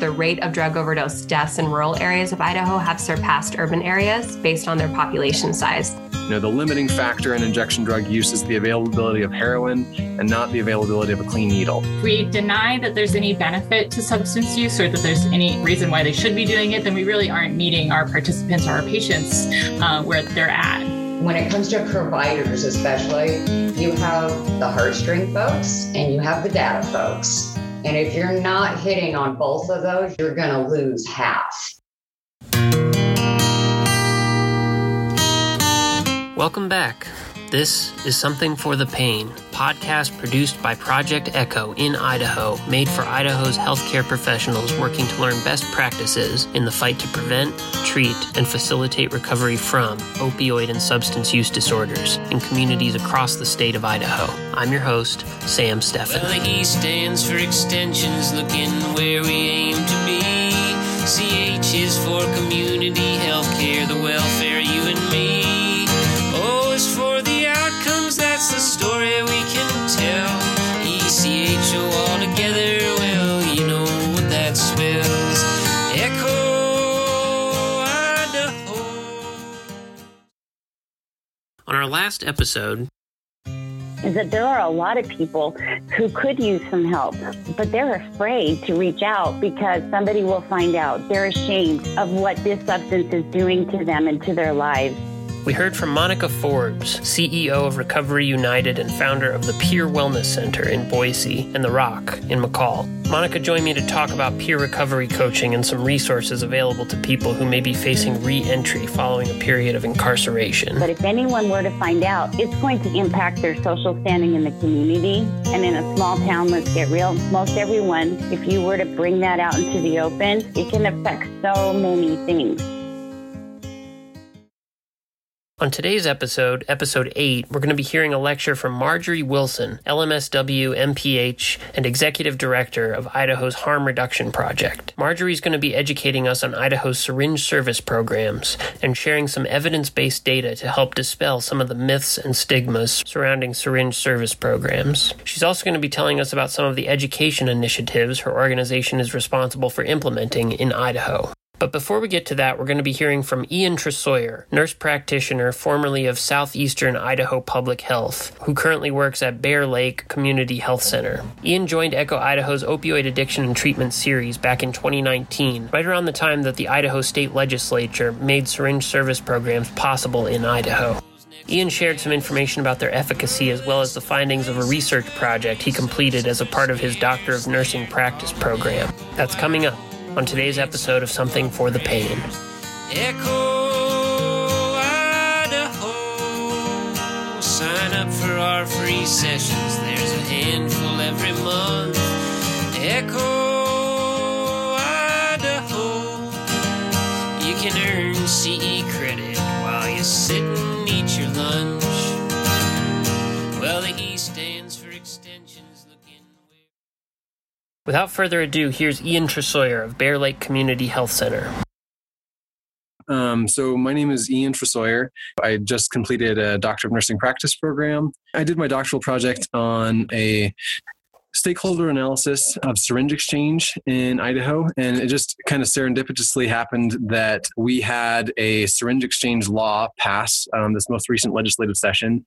the rate of drug overdose deaths in rural areas of Idaho have surpassed urban areas based on their population size. You know, the limiting factor in injection drug use is the availability of heroin and not the availability of a clean needle. If we deny that there's any benefit to substance use or that there's any reason why they should be doing it, then we really aren't meeting our participants or our patients uh, where they're at. When it comes to providers, especially, you have the heartstring folks and you have the data folks. And if you're not hitting on both of those, you're going to lose half. Welcome back. This is Something for the Pain, podcast produced by Project Echo in Idaho, made for Idaho's healthcare professionals working to learn best practices in the fight to prevent, treat, and facilitate recovery from opioid and substance use disorders in communities across the state of Idaho. I'm your host, Sam Steffen. Well, the E stands for extensions, looking where we aim to be. CH is for community healthcare, the welfare, you and me. Outcomes, that's the story we can tell. ECHO all together, well, you know what that spells. Echo, Idaho. On our last episode, is that there are a lot of people who could use some help, but they're afraid to reach out because somebody will find out. They're ashamed of what this substance is doing to them and to their lives. We heard from Monica Forbes, CEO of Recovery United and founder of the Peer Wellness Center in Boise and The Rock in McCall. Monica joined me to talk about peer recovery coaching and some resources available to people who may be facing re entry following a period of incarceration. But if anyone were to find out, it's going to impact their social standing in the community. And in a small town, let's get real, most everyone, if you were to bring that out into the open, it can affect so many things. On today's episode, episode 8, we're going to be hearing a lecture from Marjorie Wilson, LMSW, MPH, and Executive Director of Idaho's Harm Reduction Project. Marjorie's going to be educating us on Idaho's syringe service programs and sharing some evidence based data to help dispel some of the myths and stigmas surrounding syringe service programs. She's also going to be telling us about some of the education initiatives her organization is responsible for implementing in Idaho. But before we get to that, we're going to be hearing from Ian Tresoyer, nurse practitioner formerly of Southeastern Idaho Public Health, who currently works at Bear Lake Community Health Center. Ian joined Echo Idaho's opioid addiction and treatment series back in 2019, right around the time that the Idaho State Legislature made syringe service programs possible in Idaho. Ian shared some information about their efficacy as well as the findings of a research project he completed as a part of his Doctor of Nursing practice program. That's coming up on today's episode of Something for the Pain. Echo, Idaho. Sign up for our free sessions. There's a handful every month. Echo, Idaho. You can earn CE credit Without further ado, here's Ian Tresoyer of Bear Lake Community Health Center. Um, so my name is Ian Tresoyer. I just completed a Doctor of Nursing practice program. I did my doctoral project on a stakeholder analysis of syringe exchange in Idaho. And it just kind of serendipitously happened that we had a syringe exchange law pass um, this most recent legislative session.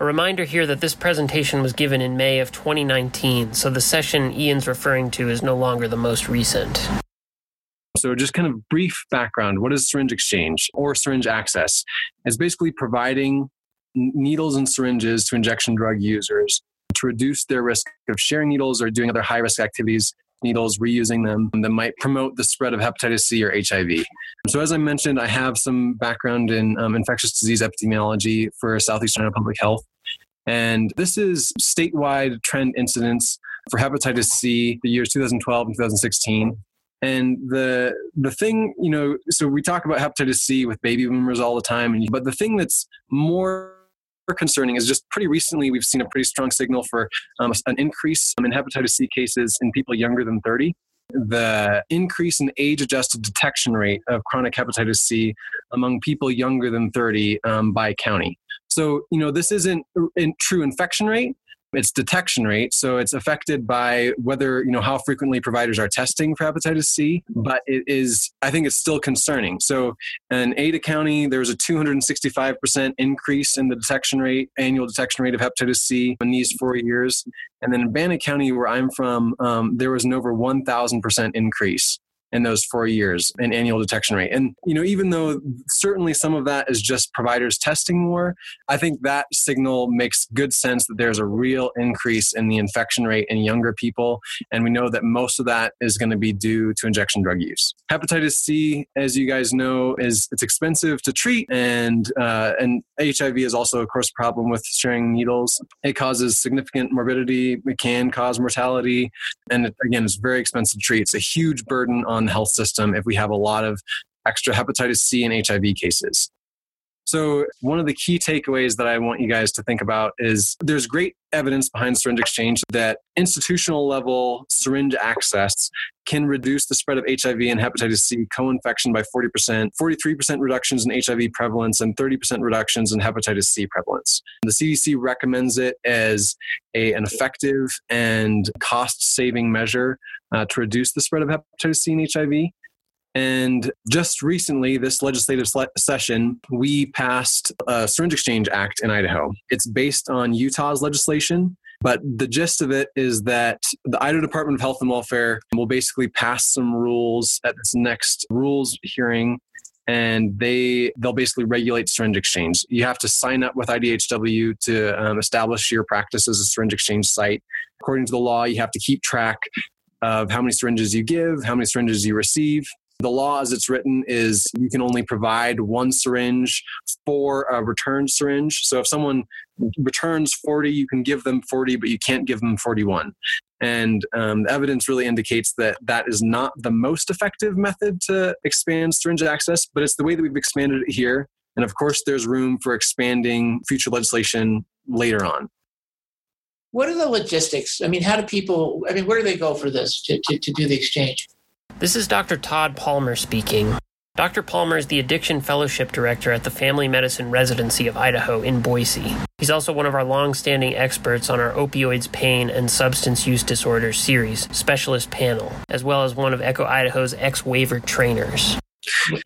A reminder here that this presentation was given in May of 2019, so the session Ian's referring to is no longer the most recent. So, just kind of brief background what is syringe exchange or syringe access? It's basically providing needles and syringes to injection drug users to reduce their risk of sharing needles or doing other high risk activities, needles, reusing them that might promote the spread of hepatitis C or HIV. So, as I mentioned, I have some background in um, infectious disease epidemiology for Southeastern Idaho Public Health. And this is statewide trend incidence for hepatitis C the years 2012 and 2016. And the the thing, you know, so we talk about hepatitis C with baby boomers all the time, and, but the thing that's more concerning is just pretty recently we've seen a pretty strong signal for um, an increase in hepatitis C cases in people younger than 30. The increase in age adjusted detection rate of chronic hepatitis C among people younger than 30 um, by county. So, you know, this isn't in true infection rate, its detection rate. So it's affected by whether, you know, how frequently providers are testing for hepatitis C, but it is, I think it's still concerning. So in Ada County, there was a 265% increase in the detection rate, annual detection rate of hepatitis C in these four years. And then in Bannock County, where I'm from, um, there was an over 1,000% increase in those four years in annual detection rate. And, you know, even though certainly some of that is just providers testing more, I think that signal makes good sense that there's a real increase in the infection rate in younger people. And we know that most of that is going to be due to injection drug use. Hepatitis C, as you guys know, is it's expensive to treat and, uh, and HIV is also, of course, a problem with sharing needles. It causes significant morbidity. It can cause mortality. And it, again, it's very expensive to treat. It's a huge burden on the health system if we have a lot of extra hepatitis C and HIV cases. So, one of the key takeaways that I want you guys to think about is there's great evidence behind syringe exchange that institutional level syringe access can reduce the spread of HIV and hepatitis C co infection by 40%, 43% reductions in HIV prevalence, and 30% reductions in hepatitis C prevalence. The CDC recommends it as a, an effective and cost saving measure uh, to reduce the spread of hepatitis C and HIV. And just recently, this legislative session, we passed a Syringe Exchange Act in Idaho. It's based on Utah's legislation, but the gist of it is that the Idaho Department of Health and Welfare will basically pass some rules at this next rules hearing and they they'll basically regulate syringe exchange. You have to sign up with IDHW to um, establish your practice as a syringe exchange site. According to the law, you have to keep track of how many syringes you give, how many syringes you receive, the law, as it's written, is you can only provide one syringe for a return syringe. So if someone returns 40, you can give them 40, but you can't give them 41. And um, the evidence really indicates that that is not the most effective method to expand syringe access, but it's the way that we've expanded it here. And of course, there's room for expanding future legislation later on. What are the logistics? I mean, how do people, I mean, where do they go for this to, to, to do the exchange? This is Dr. Todd Palmer speaking. Dr. Palmer is the Addiction Fellowship Director at the Family Medicine Residency of Idaho in Boise. He's also one of our long standing experts on our Opioids, Pain, and Substance Use Disorders series, Specialist Panel, as well as one of Echo Idaho's X waiver trainers.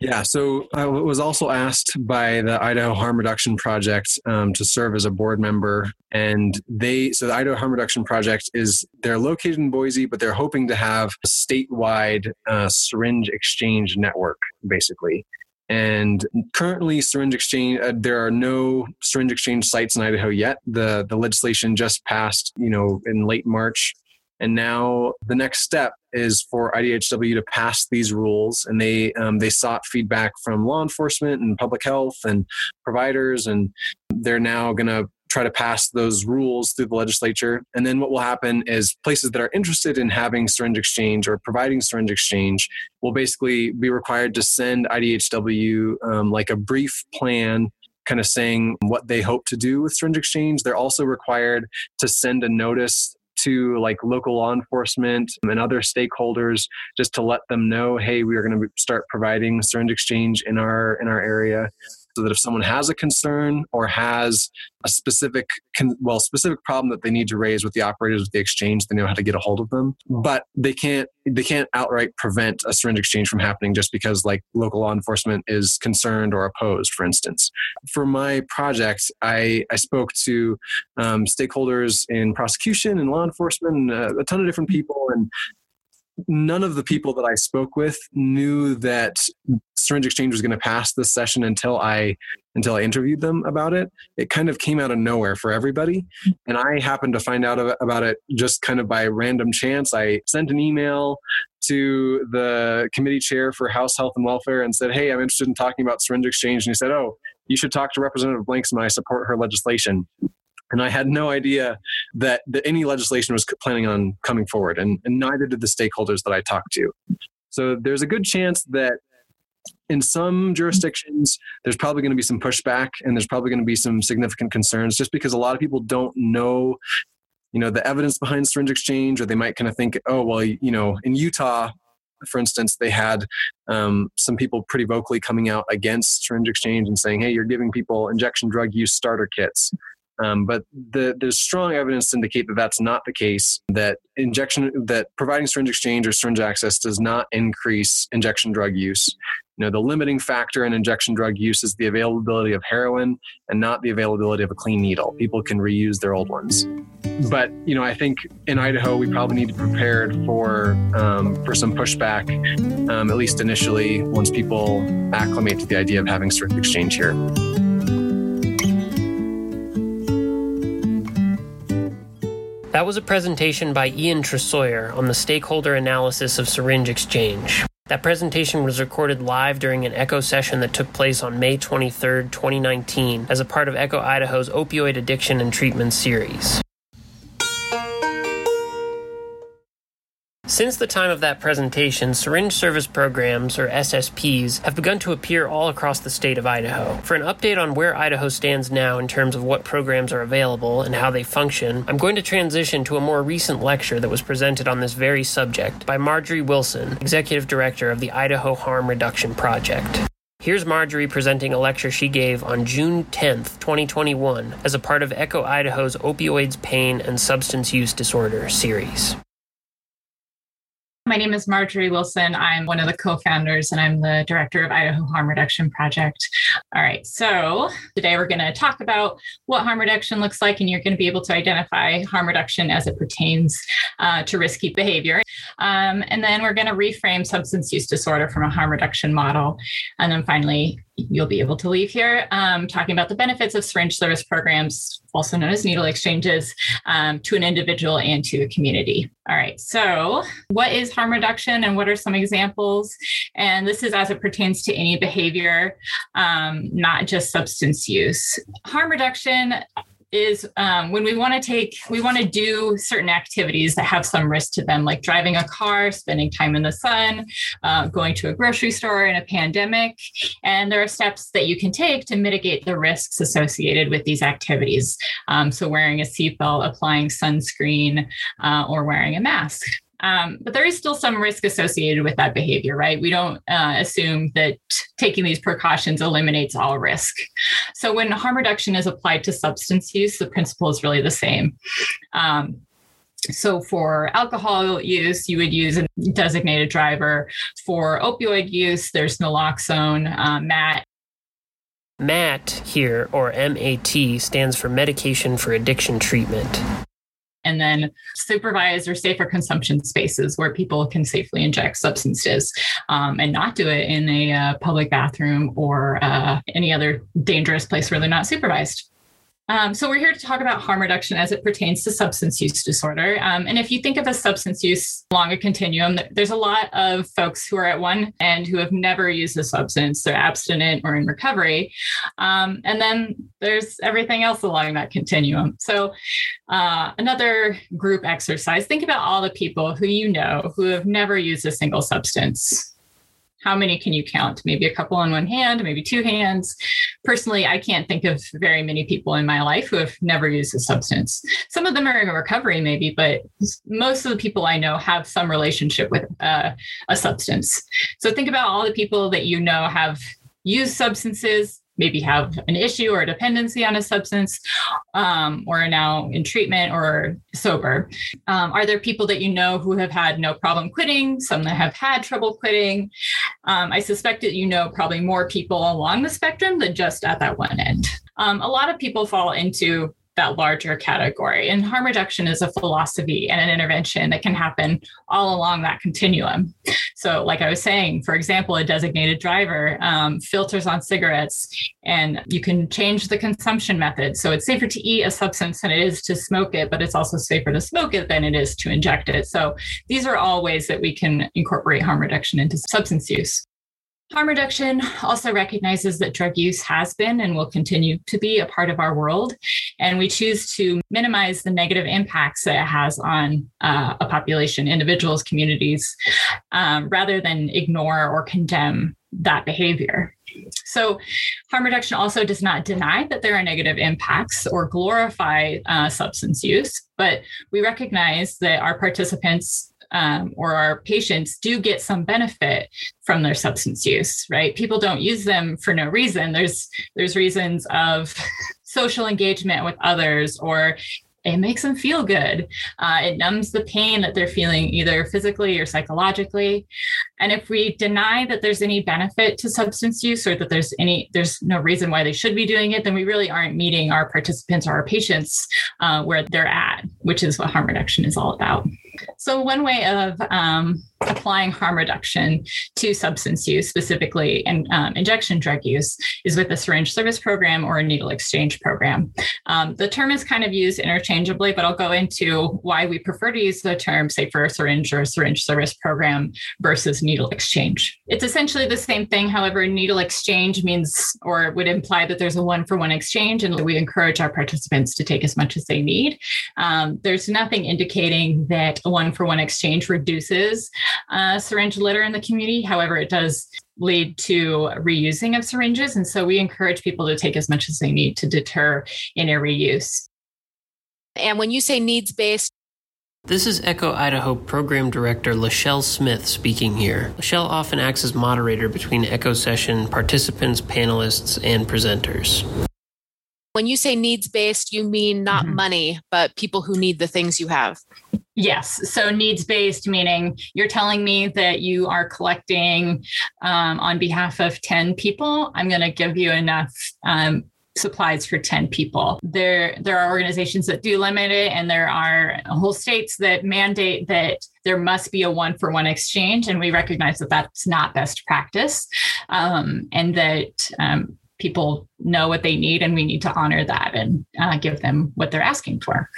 Yeah, so I was also asked by the Idaho Harm Reduction Project um, to serve as a board member, and they so the Idaho Harm Reduction Project is they're located in Boise, but they're hoping to have a statewide uh, syringe exchange network, basically. And currently, syringe exchange uh, there are no syringe exchange sites in Idaho yet. the The legislation just passed, you know, in late March and now the next step is for IDHW to pass these rules, and they um, they sought feedback from law enforcement and public health and providers, and they're now going to try to pass those rules through the legislature. And then what will happen is places that are interested in having syringe exchange or providing syringe exchange will basically be required to send IDHW um, like a brief plan kind of saying what they hope to do with syringe exchange. They're also required to send a notice to like local law enforcement and other stakeholders just to let them know hey we are going to start providing syringe exchange in our in our area so that if someone has a concern or has a specific well specific problem that they need to raise with the operators of the exchange they know how to get a hold of them. But they can't they can't outright prevent a syringe exchange from happening just because like local law enforcement is concerned or opposed for instance. For my project i i spoke to um, stakeholders in prosecution and law enforcement and a, a ton of different people and none of the people that I spoke with knew that Syringe Exchange was going to pass this session until I until I interviewed them about it. It kind of came out of nowhere for everybody, and I happened to find out about it just kind of by random chance. I sent an email to the committee chair for House Health and Welfare and said, "Hey, I'm interested in talking about Syringe Exchange," and he said, "Oh." You should talk to Representative Blanksma. I support her legislation and I had no idea that, that any legislation was planning on coming forward, and, and neither did the stakeholders that I talked to. So there's a good chance that in some jurisdictions, there's probably going to be some pushback and there's probably going to be some significant concerns just because a lot of people don't know you know the evidence behind syringe exchange or they might kind of think oh well you know in utah for instance they had um, some people pretty vocally coming out against syringe exchange and saying hey you're giving people injection drug use starter kits Um, but the, there's strong evidence to indicate that that's not the case. That injection, that providing syringe exchange or syringe access does not increase injection drug use. You know, the limiting factor in injection drug use is the availability of heroin and not the availability of a clean needle. People can reuse their old ones. But you know, I think in Idaho we probably need to be prepared for um, for some pushback, um, at least initially, once people acclimate to the idea of having syringe exchange here. That was a presentation by Ian Tresoyer on the stakeholder analysis of syringe exchange. That presentation was recorded live during an ECHO session that took place on May 23, 2019, as a part of ECHO Idaho's Opioid Addiction and Treatment series. Since the time of that presentation, syringe service programs, or SSPs, have begun to appear all across the state of Idaho. For an update on where Idaho stands now in terms of what programs are available and how they function, I'm going to transition to a more recent lecture that was presented on this very subject by Marjorie Wilson, Executive Director of the Idaho Harm Reduction Project. Here's Marjorie presenting a lecture she gave on June 10th, 2021, as a part of ECHO Idaho's Opioids, Pain, and Substance Use Disorder series. My name is Marjorie Wilson. I'm one of the co founders and I'm the director of Idaho Harm Reduction Project. All right, so today we're going to talk about what harm reduction looks like, and you're going to be able to identify harm reduction as it pertains uh, to risky behavior. Um, and then we're going to reframe substance use disorder from a harm reduction model. And then finally, you'll be able to leave here um, talking about the benefits of syringe service programs, also known as needle exchanges, um, to an individual and to a community. All right, so what is harm reduction and what are some examples? And this is as it pertains to any behavior, um, not just substance use. Harm reduction is um, when we want to take, we want to do certain activities that have some risk to them, like driving a car, spending time in the sun, uh, going to a grocery store in a pandemic. And there are steps that you can take to mitigate the risks associated with these activities. Um, so, wearing a seatbelt, applying sunscreen, uh, or wearing a mask. Um, but there is still some risk associated with that behavior, right? We don't uh, assume that taking these precautions eliminates all risk. So when harm reduction is applied to substance use, the principle is really the same. Um, so for alcohol use, you would use a designated driver. For opioid use, there's naloxone, uh, MAT, MAT here, or MAT, stands for Medication for Addiction Treatment and then supervised or safer consumption spaces where people can safely inject substances um, and not do it in a uh, public bathroom or uh, any other dangerous place where they're not supervised. Um, so we're here to talk about harm reduction as it pertains to substance use disorder. Um, and if you think of a substance use along a continuum, there's a lot of folks who are at one end who have never used a substance, they're abstinent or in recovery. Um, and then there's everything else along that continuum. So uh, another group exercise, think about all the people who you know who have never used a single substance how many can you count? Maybe a couple on one hand, maybe two hands. Personally, I can't think of very many people in my life who have never used a substance. Some of them are in recovery, maybe, but most of the people I know have some relationship with uh, a substance. So think about all the people that you know have used substances maybe have an issue or a dependency on a substance um, or are now in treatment or sober? Um, are there people that you know who have had no problem quitting, some that have had trouble quitting? Um, I suspect that you know probably more people along the spectrum than just at that one end. Um, a lot of people fall into that larger category. And harm reduction is a philosophy and an intervention that can happen all along that continuum. So, like I was saying, for example, a designated driver um, filters on cigarettes, and you can change the consumption method. So, it's safer to eat a substance than it is to smoke it, but it's also safer to smoke it than it is to inject it. So, these are all ways that we can incorporate harm reduction into substance use. Harm reduction also recognizes that drug use has been and will continue to be a part of our world, and we choose to minimize the negative impacts that it has on uh, a population, individuals, communities, um, rather than ignore or condemn that behavior. So, harm reduction also does not deny that there are negative impacts or glorify uh, substance use, but we recognize that our participants um, or our patients do get some benefit from their substance use right people don't use them for no reason there's there's reasons of social engagement with others or it makes them feel good. Uh, it numbs the pain that they're feeling either physically or psychologically. And if we deny that there's any benefit to substance use or that there's any, there's no reason why they should be doing it, then we really aren't meeting our participants or our patients uh, where they're at, which is what harm reduction is all about. So, one way of um, applying harm reduction to substance use, specifically and um, injection drug use, is with a syringe service program or a needle exchange program. Um, the term is kind of used interchangeably, but I'll go into why we prefer to use the term, say, for a syringe or a syringe service program versus needle exchange. It's essentially the same thing. However, needle exchange means or would imply that there's a one for one exchange, and we encourage our participants to take as much as they need. Um, there's nothing indicating that one for one exchange reduces uh, syringe litter in the community. However, it does lead to reusing of syringes. And so we encourage people to take as much as they need to deter any reuse. And when you say needs based, this is Echo Idaho Program Director Lachelle Smith speaking here. Lachelle often acts as moderator between Echo session participants, panelists, and presenters. When you say needs based, you mean not mm-hmm. money, but people who need the things you have. Yes. So needs based, meaning you're telling me that you are collecting um, on behalf of 10 people. I'm going to give you enough um, supplies for 10 people. There, there are organizations that do limit it, and there are whole states that mandate that there must be a one for one exchange. And we recognize that that's not best practice um, and that um, people know what they need, and we need to honor that and uh, give them what they're asking for.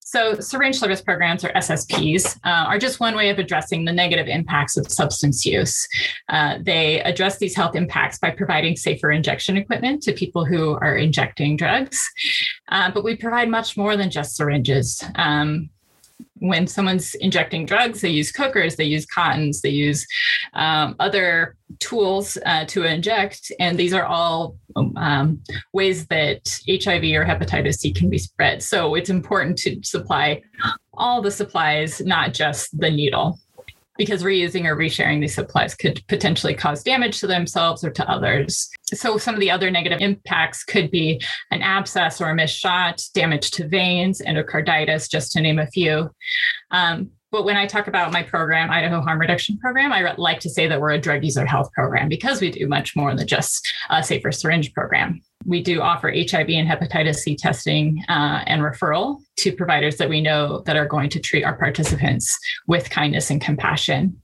So, syringe service programs, or SSPs, uh, are just one way of addressing the negative impacts of substance use. Uh, they address these health impacts by providing safer injection equipment to people who are injecting drugs. Uh, but we provide much more than just syringes. Um, when someone's injecting drugs, they use cookers, they use cottons, they use um, other tools uh, to inject. And these are all um, ways that HIV or hepatitis C can be spread. So it's important to supply all the supplies, not just the needle because reusing or resharing these supplies could potentially cause damage to themselves or to others. So, some of the other negative impacts could be an abscess or a missed shot, damage to veins, endocarditis, just to name a few. Um, but when I talk about my program, Idaho Harm Reduction Program, I like to say that we're a drug user health program because we do much more than just a safer syringe program. We do offer HIV and hepatitis C testing uh, and referral to providers that we know that are going to treat our participants with kindness and compassion.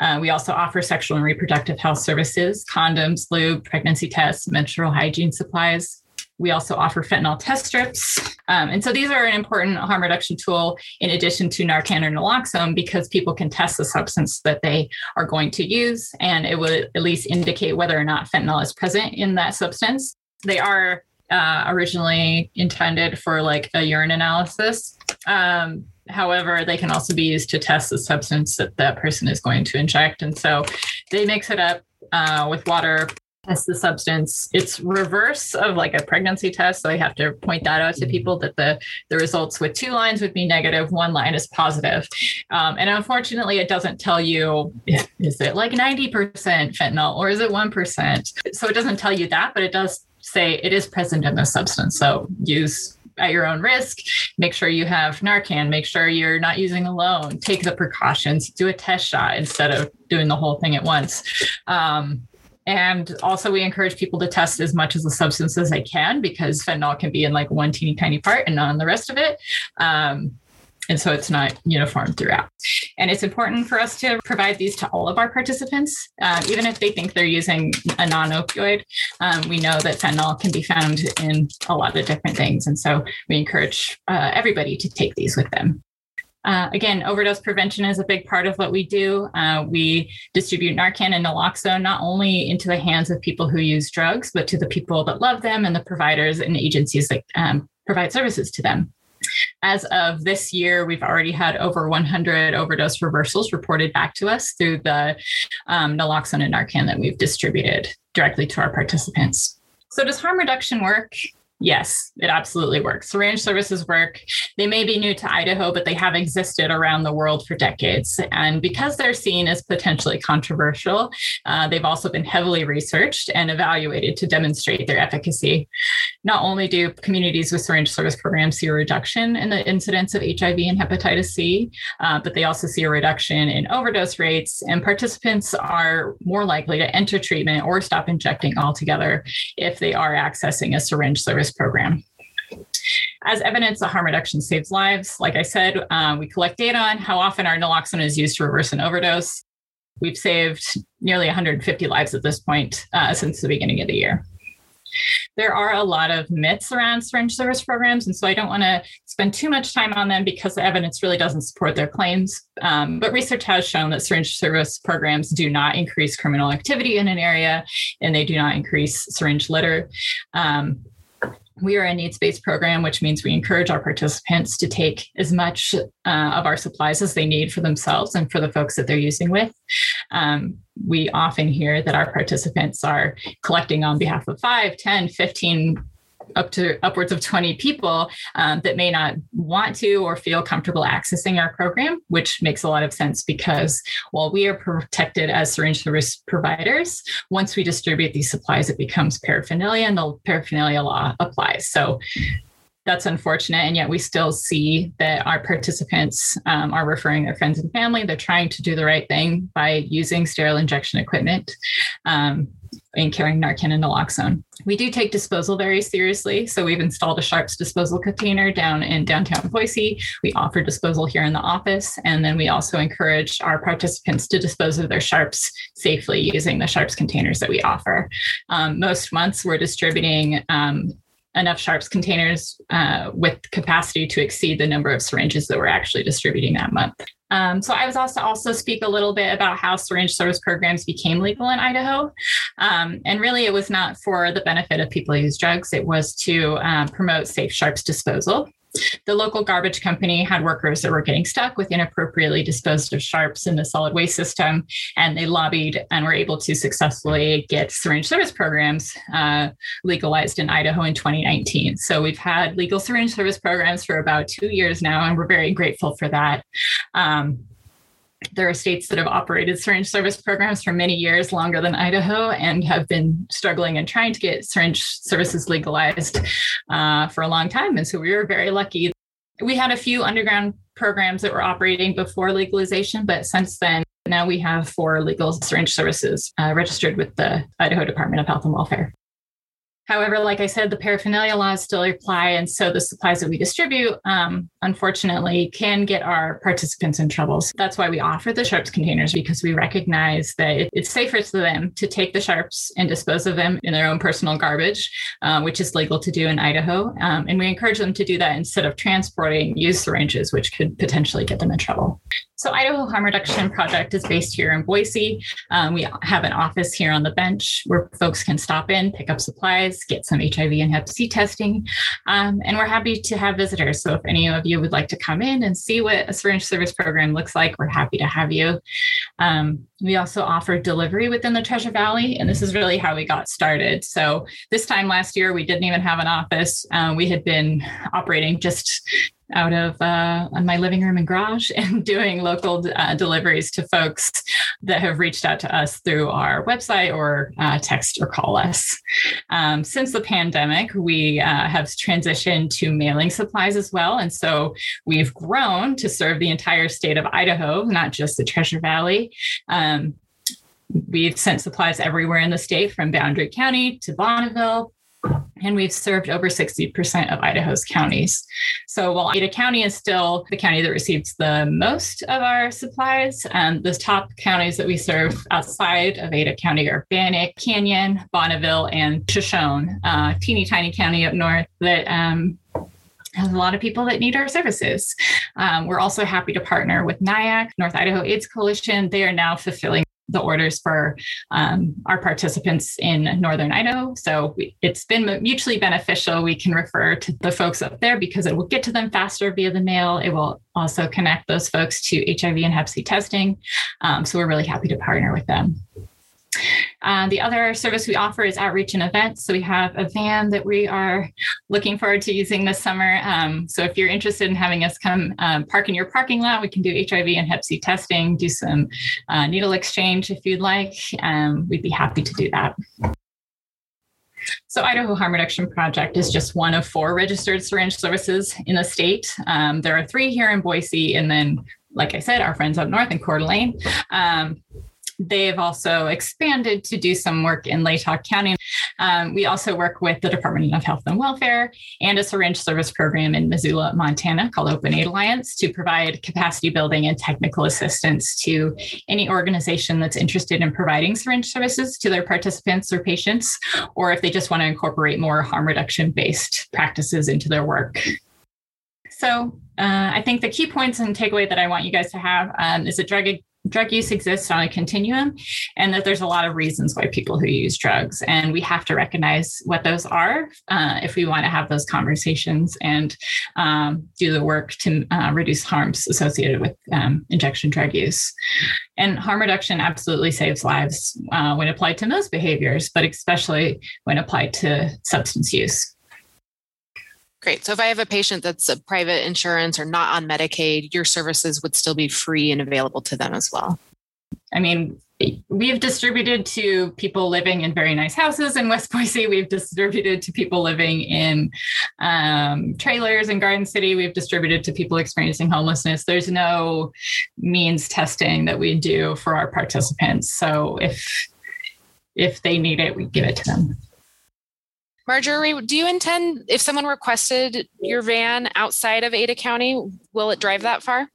Uh, we also offer sexual and reproductive health services, condoms, lube, pregnancy tests, menstrual hygiene supplies. We also offer fentanyl test strips. Um, and so these are an important harm reduction tool in addition to Narcan or naloxone because people can test the substance that they are going to use and it would at least indicate whether or not fentanyl is present in that substance. They are uh, originally intended for like a urine analysis. Um, however, they can also be used to test the substance that that person is going to inject. And so they mix it up uh, with water, test the substance. It's reverse of like a pregnancy test. So I have to point that out to mm-hmm. people that the, the results with two lines would be negative, one line is positive. Um, and unfortunately, it doesn't tell you is it like 90% fentanyl or is it 1%? So it doesn't tell you that, but it does say it is present in the substance. So use at your own risk. Make sure you have Narcan. Make sure you're not using alone. Take the precautions. Do a test shot instead of doing the whole thing at once. Um, and also, we encourage people to test as much of the substance as they can because fentanyl can be in like one teeny tiny part and not in the rest of it. Um, and so it's not uniform throughout. And it's important for us to provide these to all of our participants, uh, even if they think they're using a non opioid. Um, we know that fentanyl can be found in a lot of different things. And so we encourage uh, everybody to take these with them. Uh, again, overdose prevention is a big part of what we do. Uh, we distribute Narcan and naloxone not only into the hands of people who use drugs, but to the people that love them and the providers and agencies that um, provide services to them. As of this year, we've already had over 100 overdose reversals reported back to us through the um, naloxone and Narcan that we've distributed directly to our participants. So, does harm reduction work? Yes, it absolutely works. Syringe services work. They may be new to Idaho, but they have existed around the world for decades. And because they're seen as potentially controversial, uh, they've also been heavily researched and evaluated to demonstrate their efficacy. not only do communities with syringe service programs see a reduction in the incidence of HIV and hepatitis C, uh, but they also see a reduction in overdose rates, and participants are more likely to enter treatment or stop injecting altogether if they are accessing a syringe service program. As evidence, the harm reduction saves lives. Like I said, uh, we collect data on how often our naloxone is used to reverse an overdose. We've saved nearly 150 lives at this point uh, since the beginning of the year. There are a lot of myths around syringe service programs, and so I don't want to spend too much time on them because the evidence really doesn't support their claims. Um, but research has shown that syringe service programs do not increase criminal activity in an area, and they do not increase syringe litter. Um, we are a needs based program, which means we encourage our participants to take as much uh, of our supplies as they need for themselves and for the folks that they're using with. Um, we often hear that our participants are collecting on behalf of 5, 10, 15 up to upwards of 20 people um, that may not want to or feel comfortable accessing our program, which makes a lot of sense because while we are protected as syringe service providers, once we distribute these supplies, it becomes paraphernalia and the paraphernalia law applies. So that's unfortunate. And yet we still see that our participants um, are referring their friends and family. They're trying to do the right thing by using sterile injection equipment. Um, and carrying Narcan and naloxone. We do take disposal very seriously. So we've installed a Sharps disposal container down in downtown Boise. We offer disposal here in the office. And then we also encourage our participants to dispose of their Sharps safely using the Sharps containers that we offer. Um, most months we're distributing um, enough sharps containers uh, with capacity to exceed the number of syringes that we're actually distributing that month. Um, so I was also to also speak a little bit about how syringe service programs became legal in Idaho, um, and really it was not for the benefit of people who use drugs. It was to um, promote safe sharps disposal. The local garbage company had workers that were getting stuck with inappropriately disposed of sharps in the solid waste system, and they lobbied and were able to successfully get syringe service programs uh, legalized in Idaho in 2019. So we've had legal syringe service programs for about two years now, and we're very grateful for that. Um, there are states that have operated syringe service programs for many years, longer than Idaho, and have been struggling and trying to get syringe services legalized uh, for a long time. And so we were very lucky. We had a few underground programs that were operating before legalization, but since then, now we have four legal syringe services uh, registered with the Idaho Department of Health and Welfare. However, like I said, the paraphernalia laws still apply. And so the supplies that we distribute, um, unfortunately, can get our participants in trouble. So that's why we offer the sharps containers because we recognize that it's safer for them to take the sharps and dispose of them in their own personal garbage, uh, which is legal to do in Idaho. Um, and we encourage them to do that instead of transporting used syringes, which could potentially get them in trouble. So Idaho Harm Reduction Project is based here in Boise. Um, we have an office here on the bench where folks can stop in, pick up supplies, get some HIV and Hep C testing, um, and we're happy to have visitors. So if any of you would like to come in and see what a syringe service program looks like, we're happy to have you. Um, we also offer delivery within the Treasure Valley, and this is really how we got started. So this time last year, we didn't even have an office. Uh, we had been operating just out of uh, my living room and garage and doing local uh, deliveries to folks that have reached out to us through our website or uh, text or call us. Um, since the pandemic, we uh, have transitioned to mailing supplies as well. And so we've grown to serve the entire state of Idaho, not just the Treasure Valley. Um, We've sent supplies everywhere in the state from Boundary County to Bonneville, and we've served over 60% of Idaho's counties. So while Ada County is still the county that receives the most of our supplies, um, the top counties that we serve outside of Ada County are Bannock, Canyon, Bonneville, and Shoshone, uh, teeny tiny county up north that um, has a lot of people that need our services. Um, we're also happy to partner with NIAC, North Idaho AIDS Coalition. They are now fulfilling the orders for um, our participants in Northern Idaho. So we, it's been mutually beneficial. We can refer to the folks up there because it will get to them faster via the mail. It will also connect those folks to HIV and Hep C testing. Um, so we're really happy to partner with them. Uh, the other service we offer is outreach and events. So we have a van that we are looking forward to using this summer. Um, so if you're interested in having us come um, park in your parking lot, we can do HIV and Hep C testing, do some uh, needle exchange if you'd like. Um, we'd be happy to do that. So Idaho Harm Reduction Project is just one of four registered syringe services in the state. Um, there are three here in Boise, and then, like I said, our friends up north in Coeur d'Alene. Um, they've also expanded to do some work in Latah County. Um, we also work with the Department of Health and Welfare and a syringe service program in Missoula, Montana called Open Aid Alliance to provide capacity building and technical assistance to any organization that's interested in providing syringe services to their participants or patients, or if they just want to incorporate more harm reduction based practices into their work. So, uh, I think the key points and takeaway that I want you guys to have um, is that drug drug use exists on a continuum and that there's a lot of reasons why people who use drugs. And we have to recognize what those are uh, if we want to have those conversations and um, do the work to uh, reduce harms associated with um, injection drug use. And harm reduction absolutely saves lives uh, when applied to most behaviors but especially when applied to substance use Great. So if I have a patient that's a private insurance or not on Medicaid, your services would still be free and available to them as well. I mean, we've distributed to people living in very nice houses in West Boise. We've distributed to people living in um, trailers in Garden City. We've distributed to people experiencing homelessness. There's no means testing that we do for our participants. So if if they need it, we give it to them. Marjorie, do you intend, if someone requested your van outside of Ada County, will it drive that far?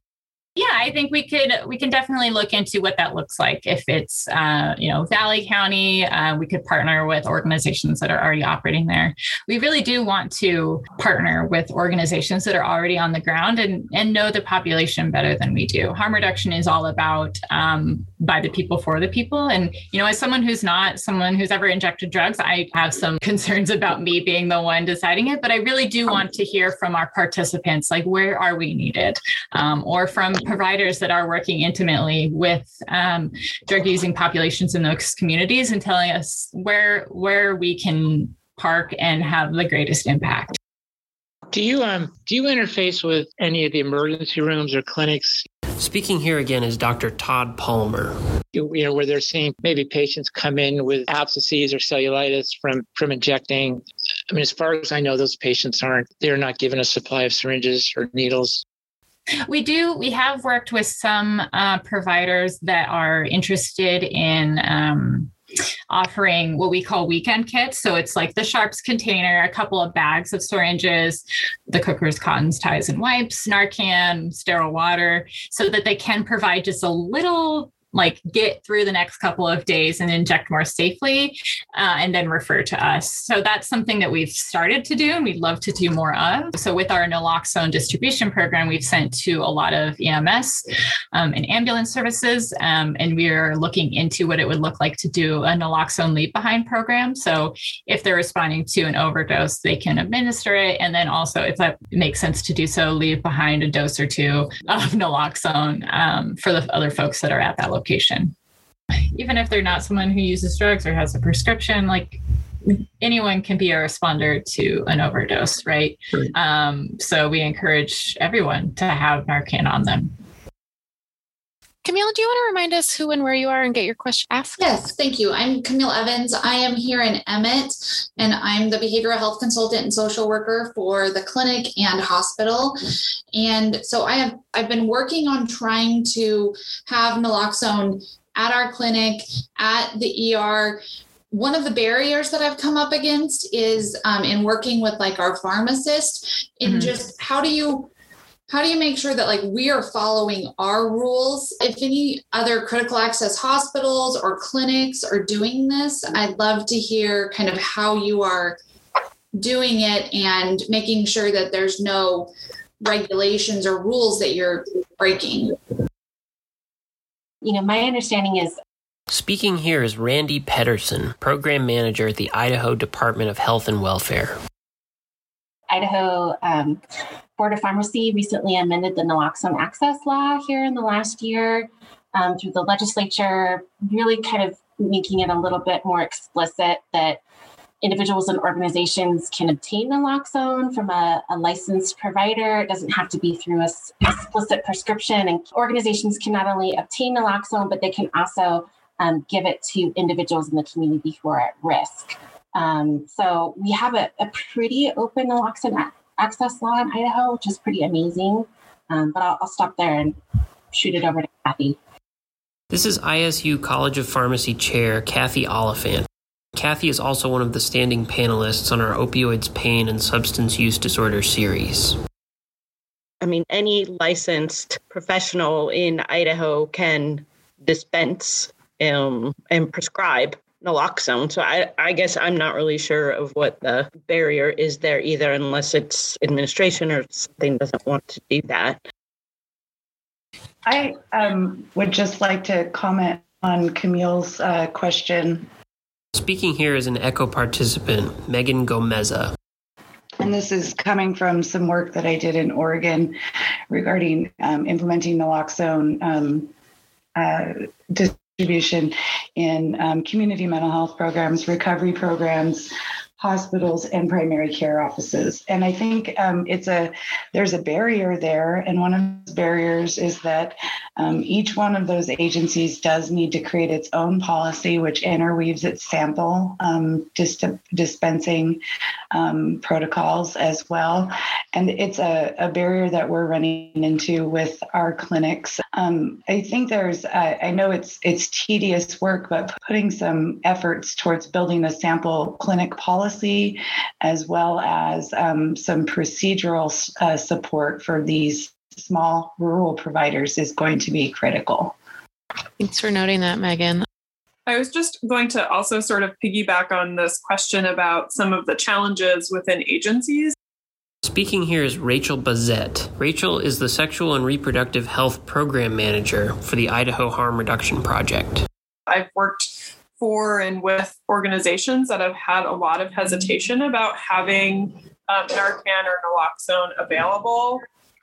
Yeah, I think we could we can definitely look into what that looks like. If it's uh, you know Valley County, uh, we could partner with organizations that are already operating there. We really do want to partner with organizations that are already on the ground and and know the population better than we do. Harm reduction is all about um, by the people for the people, and you know as someone who's not someone who's ever injected drugs, I have some concerns about me being the one deciding it. But I really do want to hear from our participants, like where are we needed, um, or from providers that are working intimately with um, drug using populations in those communities and telling us where where we can park and have the greatest impact. Do you um do you interface with any of the emergency rooms or clinics? Speaking here again is Dr. Todd Palmer. You, you know where they're seeing maybe patients come in with abscesses or cellulitis from from injecting. I mean, as far as I know, those patients aren't. They're not given a supply of syringes or needles. We do. We have worked with some uh, providers that are interested in um, offering what we call weekend kits. So it's like the Sharps container, a couple of bags of syringes, the cookers, cottons, ties, and wipes, Narcan, sterile water, so that they can provide just a little like get through the next couple of days and inject more safely uh, and then refer to us. So that's something that we've started to do and we'd love to do more of. So with our naloxone distribution program, we've sent to a lot of EMS um, and ambulance services. Um, and we're looking into what it would look like to do a naloxone leave behind program. So if they're responding to an overdose, they can administer it. And then also, if that makes sense to do so, leave behind a dose or two of naloxone um, for the other folks that are at that location location. Even if they're not someone who uses drugs or has a prescription, like anyone can be a responder to an overdose, right? Um, so we encourage everyone to have Narcan on them. Camille, do you want to remind us who and where you are and get your question asked? Yes, thank you. I'm Camille Evans. I am here in Emmett, and I'm the behavioral health consultant and social worker for the clinic and hospital. And so I have I've been working on trying to have naloxone at our clinic, at the ER one of the barriers that I've come up against is um, in working with like our pharmacist in mm-hmm. just how do you how do you make sure that like we are following our rules if any other critical access hospitals or clinics are doing this i'd love to hear kind of how you are doing it and making sure that there's no regulations or rules that you're breaking you know my understanding is Speaking here is Randy Pedersen, Program Manager at the Idaho Department of Health and Welfare. Idaho um, Board of Pharmacy recently amended the naloxone access law here in the last year um, through the legislature, really kind of making it a little bit more explicit that individuals and organizations can obtain naloxone from a, a, licensed provider. It doesn't have to be through a explicit prescription. And organizations can not only obtain naloxone, but they can also um, give it to individuals in the community who are at risk Um, so we have a, a pretty open naloxone access law in Idaho, which is pretty amazing. Um, but I'll, I'll stop there and shoot it over to Kathy. This is ISU College of Pharmacy Chair Kathy Oliphant. Kathy is also one of the standing panelists on our Opioids Pain and Substance Use Disorder series. I mean, any licensed professional in Idaho can dispense um, and prescribe naloxone. So I, I guess I'm not really sure of what the barrier is there either, unless it's administration or something doesn't want to do that. I um, would just like to comment on Camille's uh, question. Speaking here is an ECHO participant, Megan Gomeza. And this is coming from some work that I did in Oregon regarding um, implementing naloxone um, uh, distribution in um, community mental health programs, recovery programs, hospitals and primary care offices. And I think um, it's a there's a barrier there, and one of those barriers is that um, each one of those agencies does need to create its own policy, which interweaves its sample um, dis- dispensing um, protocols as well. And it's a, a, barrier that we're running into with our clinics. Um, I think there's uh, I know it's it's tedious work, but putting some efforts towards building a sample clinic policy policy, as well as um, some procedural uh, support for these small rural providers is going to be critical. Thanks for noting that, Megan. I was just going to also sort of piggyback on this question about some of the challenges within agencies. Speaking here is Rachel Bazette. Rachel is the Sexual and Reproductive Health Program Manager for the Idaho Harm Reduction Project. I've worked for and with organizations that have had a lot of hesitation about having um, Narcan or naloxone available,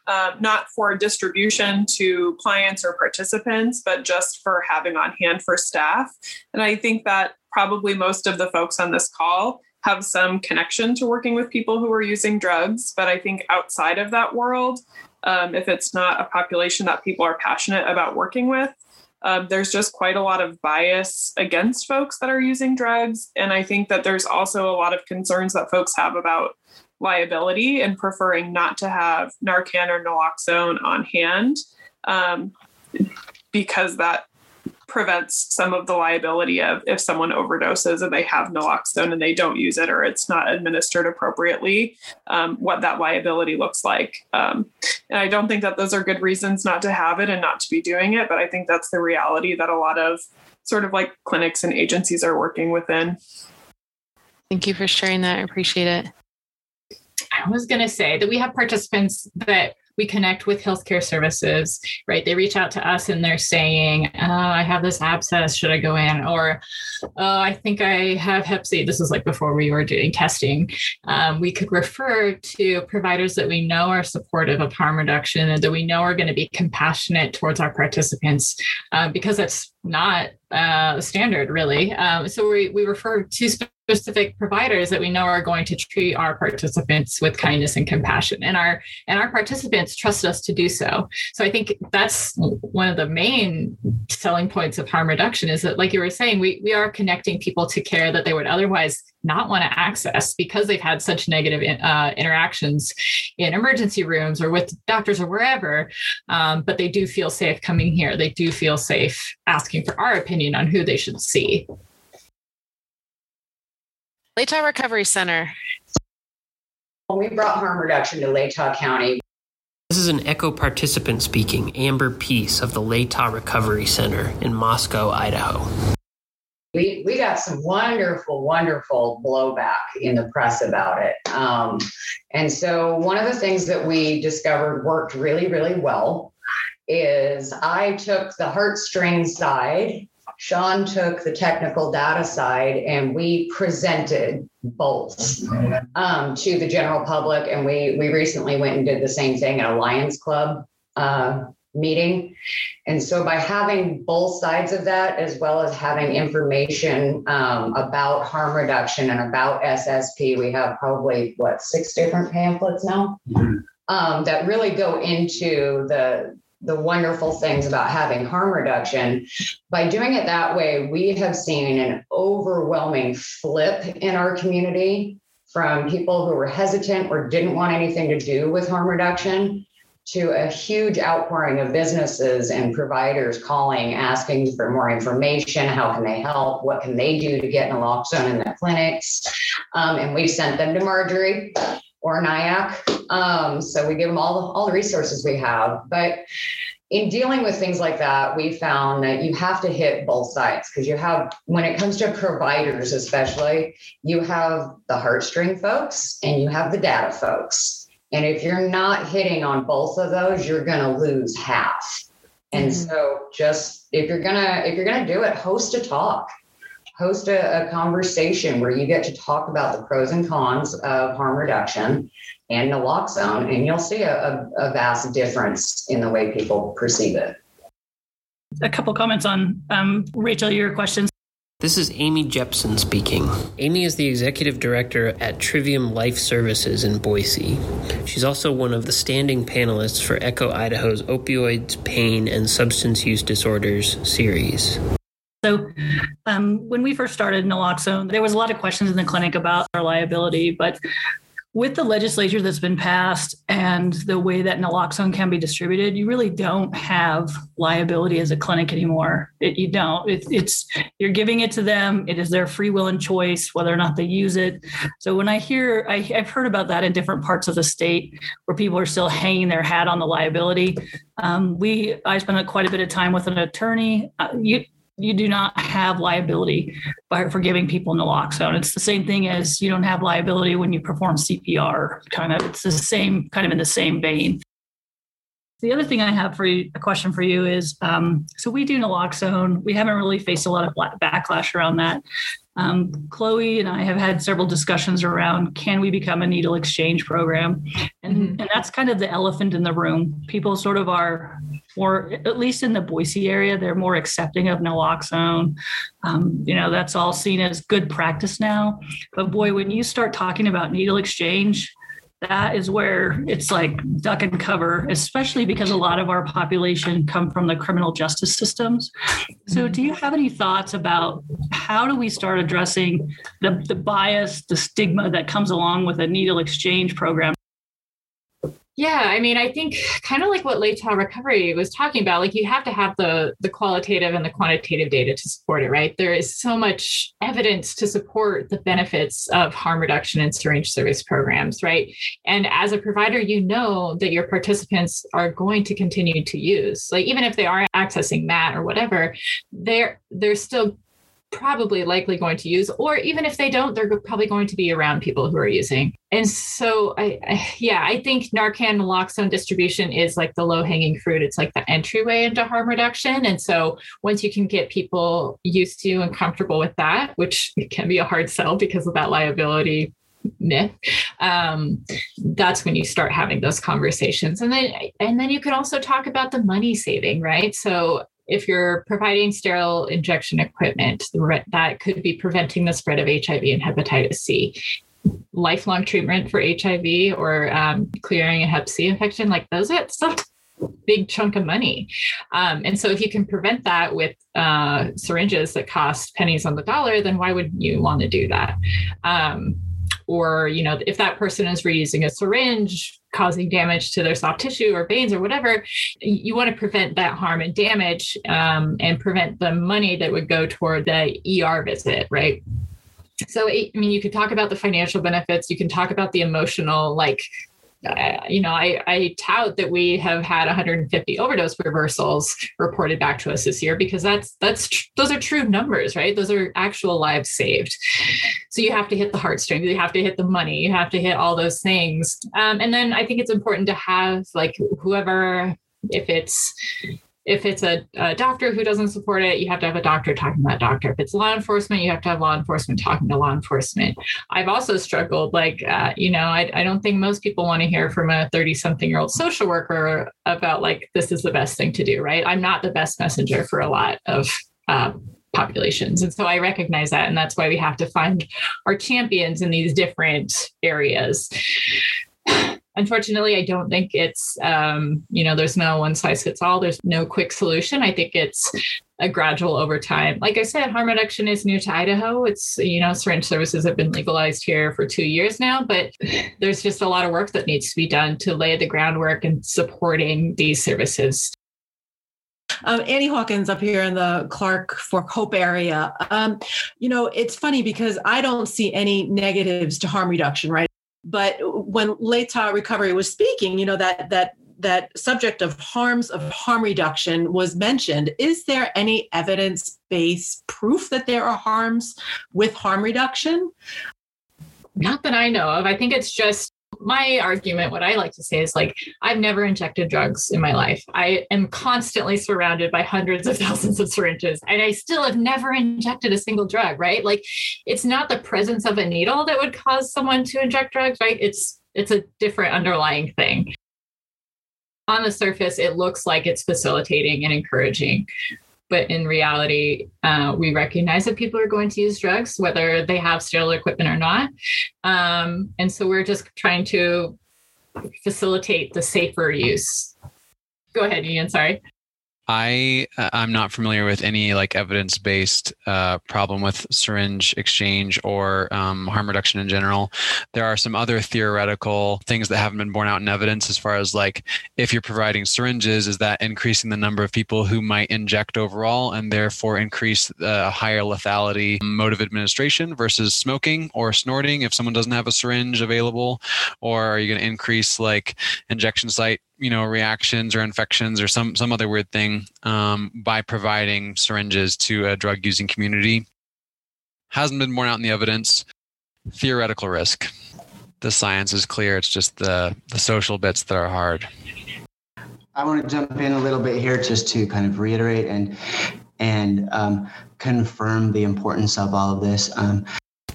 um, not for distribution to clients or participants, but just for having on hand for staff. And I think that probably most of the folks on this call have some connection to working with people who are using drugs. But I think outside of that world, um, if it's not a population that people are passionate about working with, um, there's just quite a lot of bias against folks that are using drugs. And I think that there's also a lot of concerns that folks have about liability and preferring not to have Narcan or naloxone on hand um, because that prevents some of the liability of if someone overdoses and they have naloxone and they don't use it or it's not administered appropriately, um, what that liability looks like. Um, and I don't think that those are good reasons not to have it and not to be doing it, but I think that's the reality that a lot of sort of like clinics and agencies are working within. Thank you for sharing that. I appreciate it. I was going to say that we have participants that we connect with healthcare services, right? They reach out to us and they're saying, oh, I have this abscess. Should I go in? Or, oh, I think I have Hep C. This is like before we were doing testing. Um, we could refer to providers that we know are supportive of harm reduction and that we know are going to be compassionate towards our participants uh, because it's not uh, standard, really. Um, so we, we refer to specific providers that we know are going to treat our participants with kindness and compassion and our and our participants trust us to do so so i think that's one of the main selling points of harm reduction is that like you were saying we, we are connecting people to care that they would otherwise not want to access because they've had such negative uh, interactions in emergency rooms or with doctors or wherever um, but they do feel safe coming here they do feel safe asking for our opinion on who they should see Latah Recovery Center. When we brought harm reduction to Latah County, this is an ECHO participant speaking, Amber Peace of the Latah Recovery Center in Moscow, Idaho. We, we got some wonderful, wonderful blowback in the press about it. Um, and so, one of the things that we discovered worked really, really well is I took the heartstring side Sean took the technical data side and we presented both um, to the general public. And we we recently went and did the same thing at a Lions Club uh, meeting. And so by having both sides of that, as well as having information um, about harm reduction and about SSP, we have probably what six different pamphlets now mm-hmm. um, that really go into the the wonderful things about having harm reduction. By doing it that way, we have seen an overwhelming flip in our community from people who were hesitant or didn't want anything to do with harm reduction to a huge outpouring of businesses and providers calling, asking for more information. How can they help? What can they do to get naloxone in their clinics? Um, and we've sent them to Marjorie or NIAC. Um, so we give them all the, all the resources we have. But in dealing with things like that, we found that you have to hit both sides because you have, when it comes to providers, especially, you have the heartstring folks and you have the data folks. And if you're not hitting on both of those, you're going to lose half. And mm-hmm. so just if you're going to if you're going to do it, host a talk. Host a, a conversation where you get to talk about the pros and cons of harm reduction and naloxone, and you'll see a, a, a vast difference in the way people perceive it. A couple comments on um, Rachel, your questions. This is Amy Jepson speaking. Amy is the executive director at Trivium Life Services in Boise. She's also one of the standing panelists for Echo Idaho's Opioids, Pain, and Substance Use Disorders series. So, um, when we first started naloxone, there was a lot of questions in the clinic about our liability, but with the legislature that's been passed and the way that naloxone can be distributed, you really don't have liability as a clinic anymore. It, you don't. It, it's you're giving it to them. It is their free will and choice whether or not they use it. So when I hear, I, have heard about that in different parts of the state where people are still hanging their hat on the liability. Um, we, I spent quite a bit of time with an attorney. Uh, you, you do not have liability by, for giving people naloxone. It's the same thing as you don't have liability when you perform CPR. Kind of, it's the same kind of in the same vein. The other thing I have for you, a question for you is, um, so we do naloxone. We haven't really faced a lot of backlash around that. Um, Chloe and I have had several discussions around can we become a needle exchange program, and mm-hmm. and that's kind of the elephant in the room. People sort of are more, at least in the Boise area, they're more accepting of naloxone. Um, you know, that's all seen as good practice now. But boy, when you start talking about needle exchange, that is where it's like duck and cover, especially because a lot of our population come from the criminal justice systems. So, mm-hmm. do you have any thoughts about how do we start addressing the, the bias, the stigma that comes along with a needle exchange program? Yeah, I mean, I think kind of like what Child Recovery was talking about, like you have to have the the qualitative and the quantitative data to support it, right? There is so much evidence to support the benefits of harm reduction and syringe service programs, right? And as a provider, you know that your participants are going to continue to use, like even if they are accessing MAT or whatever, they're they're still probably likely going to use or even if they don't they're probably going to be around people who are using. And so I, I, yeah i think narcan naloxone distribution is like the low hanging fruit. It's like the entryway into harm reduction. And so once you can get people used to and comfortable with that which can be a hard sell because of that liability myth um, that's when you start having those conversations. And then and then you can also talk about the money saving right? So if you're providing sterile injection equipment, that could be preventing the spread of HIV and hepatitis C. Lifelong treatment for HIV or um, clearing a Hep C infection, like those are some big chunk of money. Um, and so if you can prevent that with uh, syringes that cost pennies on the dollar, then why would you want to do that? Um, or you know if that person is reusing a syringe causing damage to their soft tissue or veins or whatever you want to prevent that harm and damage um, and prevent the money that would go toward the er visit right? So i mean you could talk about the financial benefits you can talk about the emotional like you know, I, I tout that we have had 150 overdose reversals reported back to us this year because that's that's those are true numbers, right? Those are actual lives saved. So you have to hit the heartstrings, you have to hit the money, you have to hit all those things. Um, and then I think it's important to have like whoever, if it's if it's a, a, doctor who doesn't support it, you have to have a doctor talking to that doctor. If it's law enforcement, you have to have law enforcement talking to law enforcement. I've also struggled, like, uh, you know, I, I don't think most people want to hear from a 30 something year old social worker about, like, this is the best thing to do, right? I'm not the best messenger for a lot of um, populations. And so I recognize that. And that's why we have to find our champions in these different areas unfortunately, I don't think it's, um, you know, there's no one size fits all. There's no quick solution. I think it's a gradual over time. Like I said, harm reduction is new to Idaho. It's, you know, syringe services have been legalized here for two years now, but there's just a lot of work that needs to be done to lay the groundwork and supporting these services. Um, Annie Hawkins up here in the Clark Fork Hope area. Um, you know, it's funny because I don't see any negatives to harm reduction, right? But when Latah Recovery was speaking, you know that that that subject of harms of harm reduction was mentioned. Is there any evidence-based proof that there are harms with harm reduction? Not that I know of. I think it's just my argument, what I like to say is like, I've never injected drugs in my life. I am constantly surrounded by hundreds of thousands of syringes, and I still have never injected a single drug, right? Like, it's not the presence of a needle that would cause someone to inject drugs, right? It's it's a different underlying thing. On the surface, it looks like it's facilitating and encouraging but in reality, uh, we recognize that people are going to use drugs, whether they have sterile equipment or not. Um, and so we're just trying to facilitate the safer use. Go ahead, Ian. Sorry. I uh, I'm not familiar with any like evidence based uh, problem with syringe exchange or um, harm reduction in general. There are some other theoretical things that haven't been borne out in evidence as far as like if you're providing syringes, is that increasing the number of people who might inject overall and therefore increase a uh, higher lethality mode of administration versus smoking or snorting if someone doesn't have a syringe available, or are you going to increase like injection site you know reactions or infections or some some other weird thing um, by providing syringes to a drug using community hasn't been borne out in the evidence. Theoretical risk. The science is clear. It's just the the social bits that are hard. I want to jump in a little bit here just to kind of reiterate and and um, confirm the importance of all of this. Um,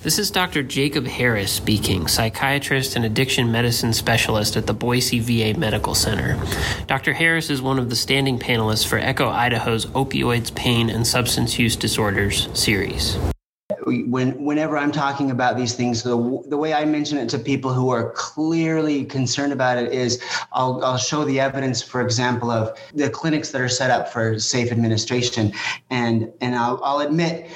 this is Dr. Jacob Harris speaking, psychiatrist and addiction medicine specialist at the Boise VA Medical Center. Dr. Harris is one of the standing panelists for Echo Idaho's Opioids, Pain, and Substance Use Disorders series. When, whenever I'm talking about these things, the, the way I mention it to people who are clearly concerned about it is I'll, I'll show the evidence, for example, of the clinics that are set up for safe administration. And, and I'll, I'll admit,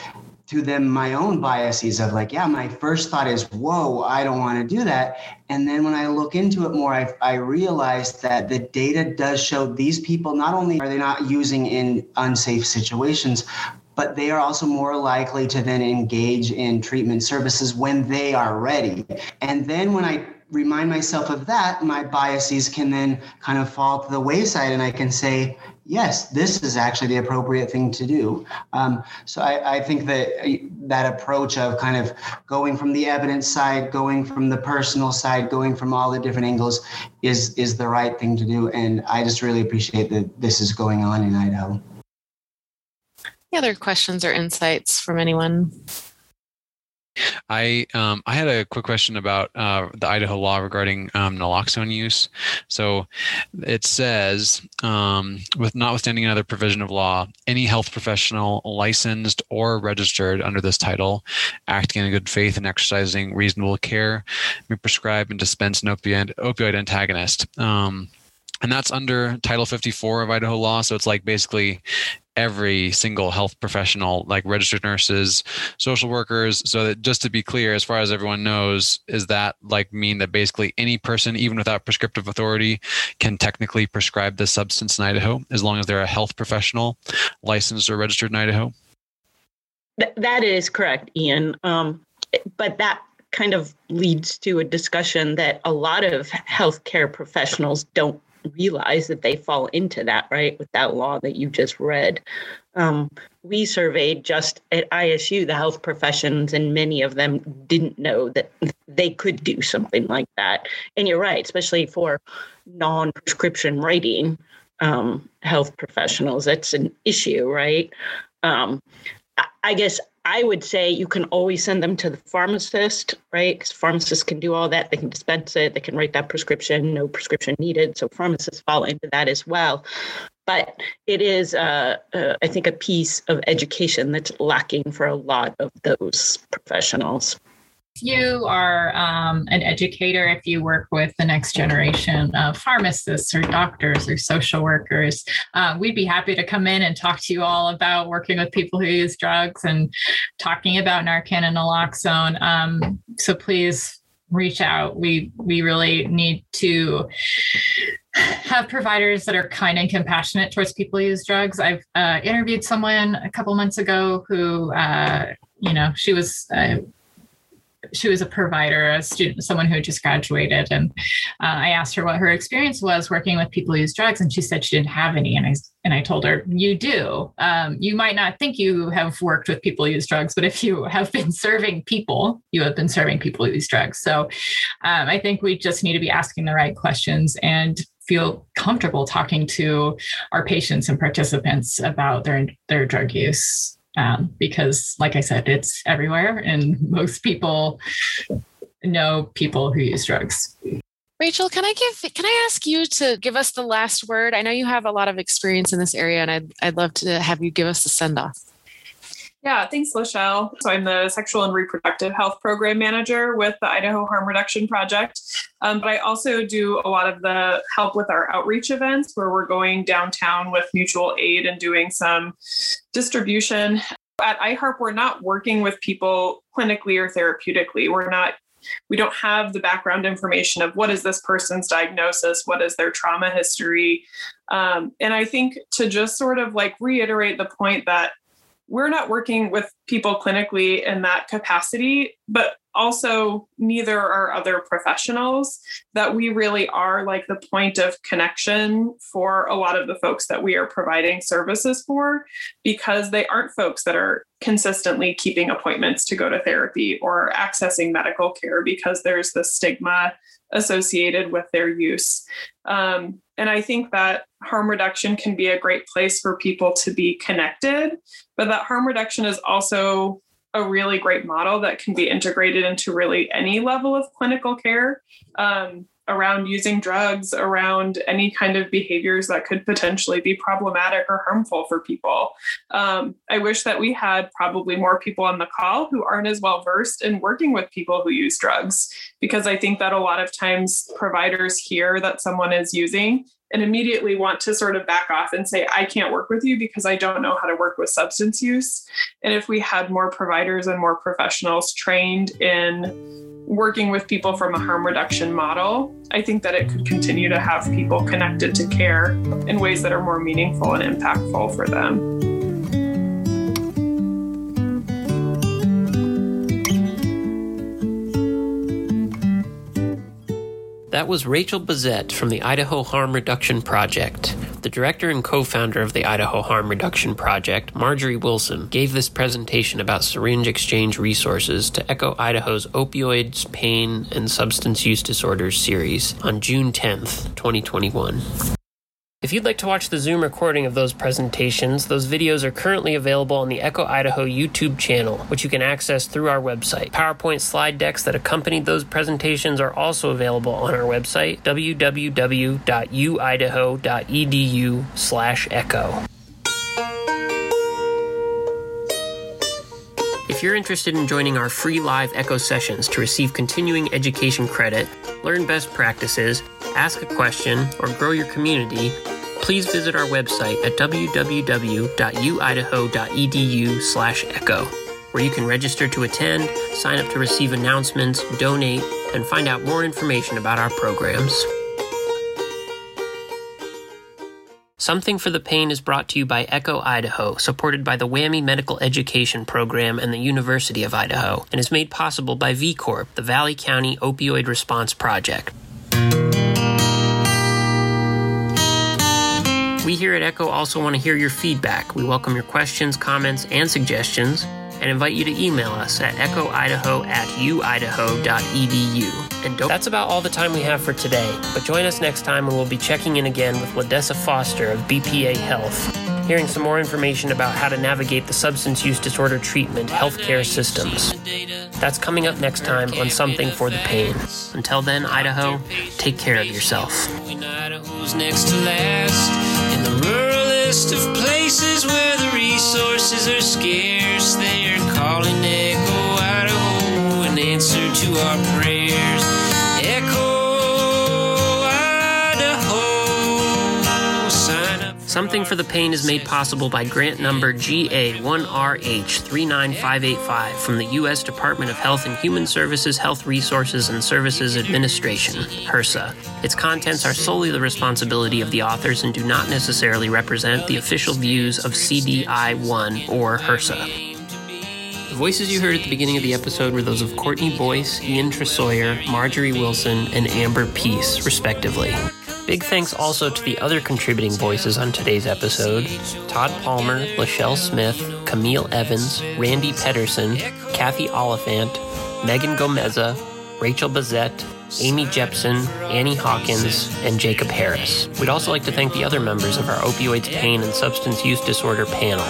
to them my own biases of like, yeah, my first thought is, whoa, I don't want to do that. And then when I look into it more, I, I realized that the data does show these people not only are they not using in unsafe situations, but they are also more likely to then engage in treatment services when they are ready. And then when I remind myself of that, my biases can then kind of fall to the wayside and I can say, yes, this is actually the appropriate thing to do. Um, so I, I, think that that approach of kind of going from the evidence side, going from the personal side, going from all the different angles is is the right thing to do. And I just really appreciate that this is going on in Idaho. Any other questions or insights from anyone? I um, I had a quick question about uh, the Idaho law regarding um, naloxone use. So it says, um, with notwithstanding another provision of law, any health professional licensed or registered under this title, acting in good faith and exercising reasonable care, may prescribe and dispense an opioid, opioid antagonist. Um, and that's under Title 54 of Idaho law. So it's like basically every single health professional, like registered nurses, social workers. So that just to be clear, as far as everyone knows, is that like mean that basically any person, even without prescriptive authority, can technically prescribe this substance in Idaho as long as they're a health professional licensed or registered in Idaho? Th- that is correct, Ian. Um, but that kind of leads to a discussion that a lot of healthcare professionals don't realize that they fall into that, right? With that law that you just read. Um, we surveyed just at ISU the health professions, and many of them didn't know that they could do something like that. And you're right, especially for non prescription writing um, health professionals, that's an issue, right? Um, I guess I would say you can always send them to the pharmacist, right? Because pharmacists can do all that. They can dispense it, they can write that prescription, no prescription needed. So pharmacists fall into that as well. But it is, uh, uh, I think, a piece of education that's lacking for a lot of those professionals. You are um, an educator, if you work with the next generation of pharmacists or doctors or social workers, uh, we'd be happy to come in and talk to you all about working with people who use drugs and talking about Narcan and naloxone. Um, so please reach out. We we really need to have providers that are kind and compassionate towards people who use drugs. I've uh, interviewed someone a couple months ago who, uh, you know, she was. Uh, she was a provider, a student, someone who had just graduated, and uh, I asked her what her experience was working with people who use drugs, and she said she didn't have any. And I and I told her, "You do. Um, you might not think you have worked with people who use drugs, but if you have been serving people, you have been serving people who use drugs. So um, I think we just need to be asking the right questions and feel comfortable talking to our patients and participants about their their drug use um, because like i said it's everywhere and most people know people who use drugs Rachel, can I give can I ask you to give us the last word? I know you have a lot of experience in this area and I'd I'd love to have you give us the send off. Yeah, thanks, Lachelle. So I'm the Sexual and Reproductive Health Program Manager with the Idaho Harm Reduction Project. Um, but I also do a lot of the help with our outreach events where we're going downtown with mutual aid and doing some distribution. At iHarp, we're not working with people clinically or therapeutically. We're not we don't have the background information of what is this person's diagnosis what is their trauma history um, and i think to just sort of like reiterate the point that we're not working with people clinically in that capacity, but also neither are other professionals that we really are like the point of connection for a lot of the folks that we are providing services for because they aren't folks that are consistently keeping appointments to go to therapy or accessing medical care because there's the stigma associated with their use. Um, and I think that harm reduction can be a great place for people to be connected, but that harm reduction is also a really great model that can be integrated into really any level of clinical care um, around using drugs, around any kind of behaviors that could potentially be problematic or harmful for people. Um, I wish that we had probably more people on the call who aren't as well versed in working with people who use drugs, because I think that a lot of times providers hear that someone is using and immediately want to sort of back off and say, I can't work with you because I don't know how to work with substance use. And if we had more providers and more professionals trained in working with people from a harm reduction model, I think that it could continue to have people connected to care in ways that are more meaningful and impactful for them. That was Rachel Bezet from the Idaho Harm Reduction Project. The director and co founder of the Idaho Harm Reduction Project, Marjorie Wilson, gave this presentation about syringe exchange resources to Echo Idaho's Opioids, Pain, and Substance Use Disorders series on June 10th, 2021. If you'd like to watch the Zoom recording of those presentations, those videos are currently available on the Echo Idaho YouTube channel, which you can access through our website. PowerPoint slide decks that accompanied those presentations are also available on our website, www.uidaho.edu/echo. If you're interested in joining our free live Echo sessions to receive continuing education credit, learn best practices, ask a question, or grow your community, please visit our website at www.uidaho.edu/echo, where you can register to attend, sign up to receive announcements, donate, and find out more information about our programs. Something for the Pain is brought to you by Echo Idaho, supported by the WWAMI Medical Education Program and the University of Idaho, and is made possible by V Corp, the Valley County Opioid Response Project. We here at Echo also want to hear your feedback. We welcome your questions, comments, and suggestions, and invite you to email us at echoidaho at uidaho.edu. And that's about all the time we have for today, but join us next time when we'll be checking in again with Ladessa Foster of BPA Health, hearing some more information about how to navigate the substance use disorder treatment healthcare systems. That's coming up next time on Something for the Pain. Until then, Idaho, take care of yourself. The ruralest of places where the resources are scarce. They're calling Echo Idaho an answer to our prayers. Something for the Pain is made possible by grant number GA1RH39585 from the U.S. Department of Health and Human Services, Health Resources and Services Administration, HRSA. Its contents are solely the responsibility of the authors and do not necessarily represent the official views of CDI1 or HRSA. The voices you heard at the beginning of the episode were those of Courtney Boyce, Ian Tresoyer, Marjorie Wilson, and Amber Peace, respectively. Big thanks also to the other contributing voices on today's episode Todd Palmer, Lachelle Smith, Camille Evans, Randy Pedersen, Kathy Oliphant, Megan Gomeza, Rachel Bazette, Amy Jepson, Annie Hawkins, and Jacob Harris. We'd also like to thank the other members of our opioids, pain, and substance use disorder panel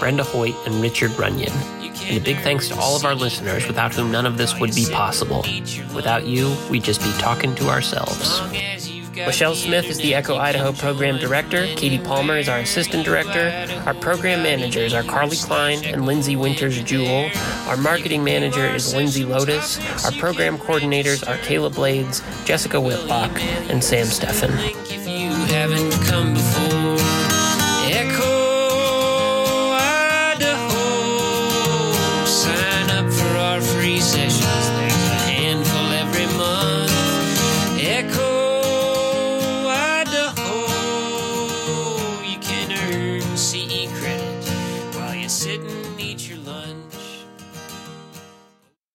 Brenda Hoyt and Richard Runyon. And a big thanks to all of our listeners without whom none of this would be possible. Without you, we'd just be talking to ourselves. Lachelle Smith is the Echo Idaho Program Director. Katie Palmer is our Assistant Director. Our Program Managers are Carly Klein and Lindsay Winters Jewell. Our Marketing Manager is Lindsay Lotus. Our Program Coordinators are Kayla Blades, Jessica Whitlock, and Sam Steffen.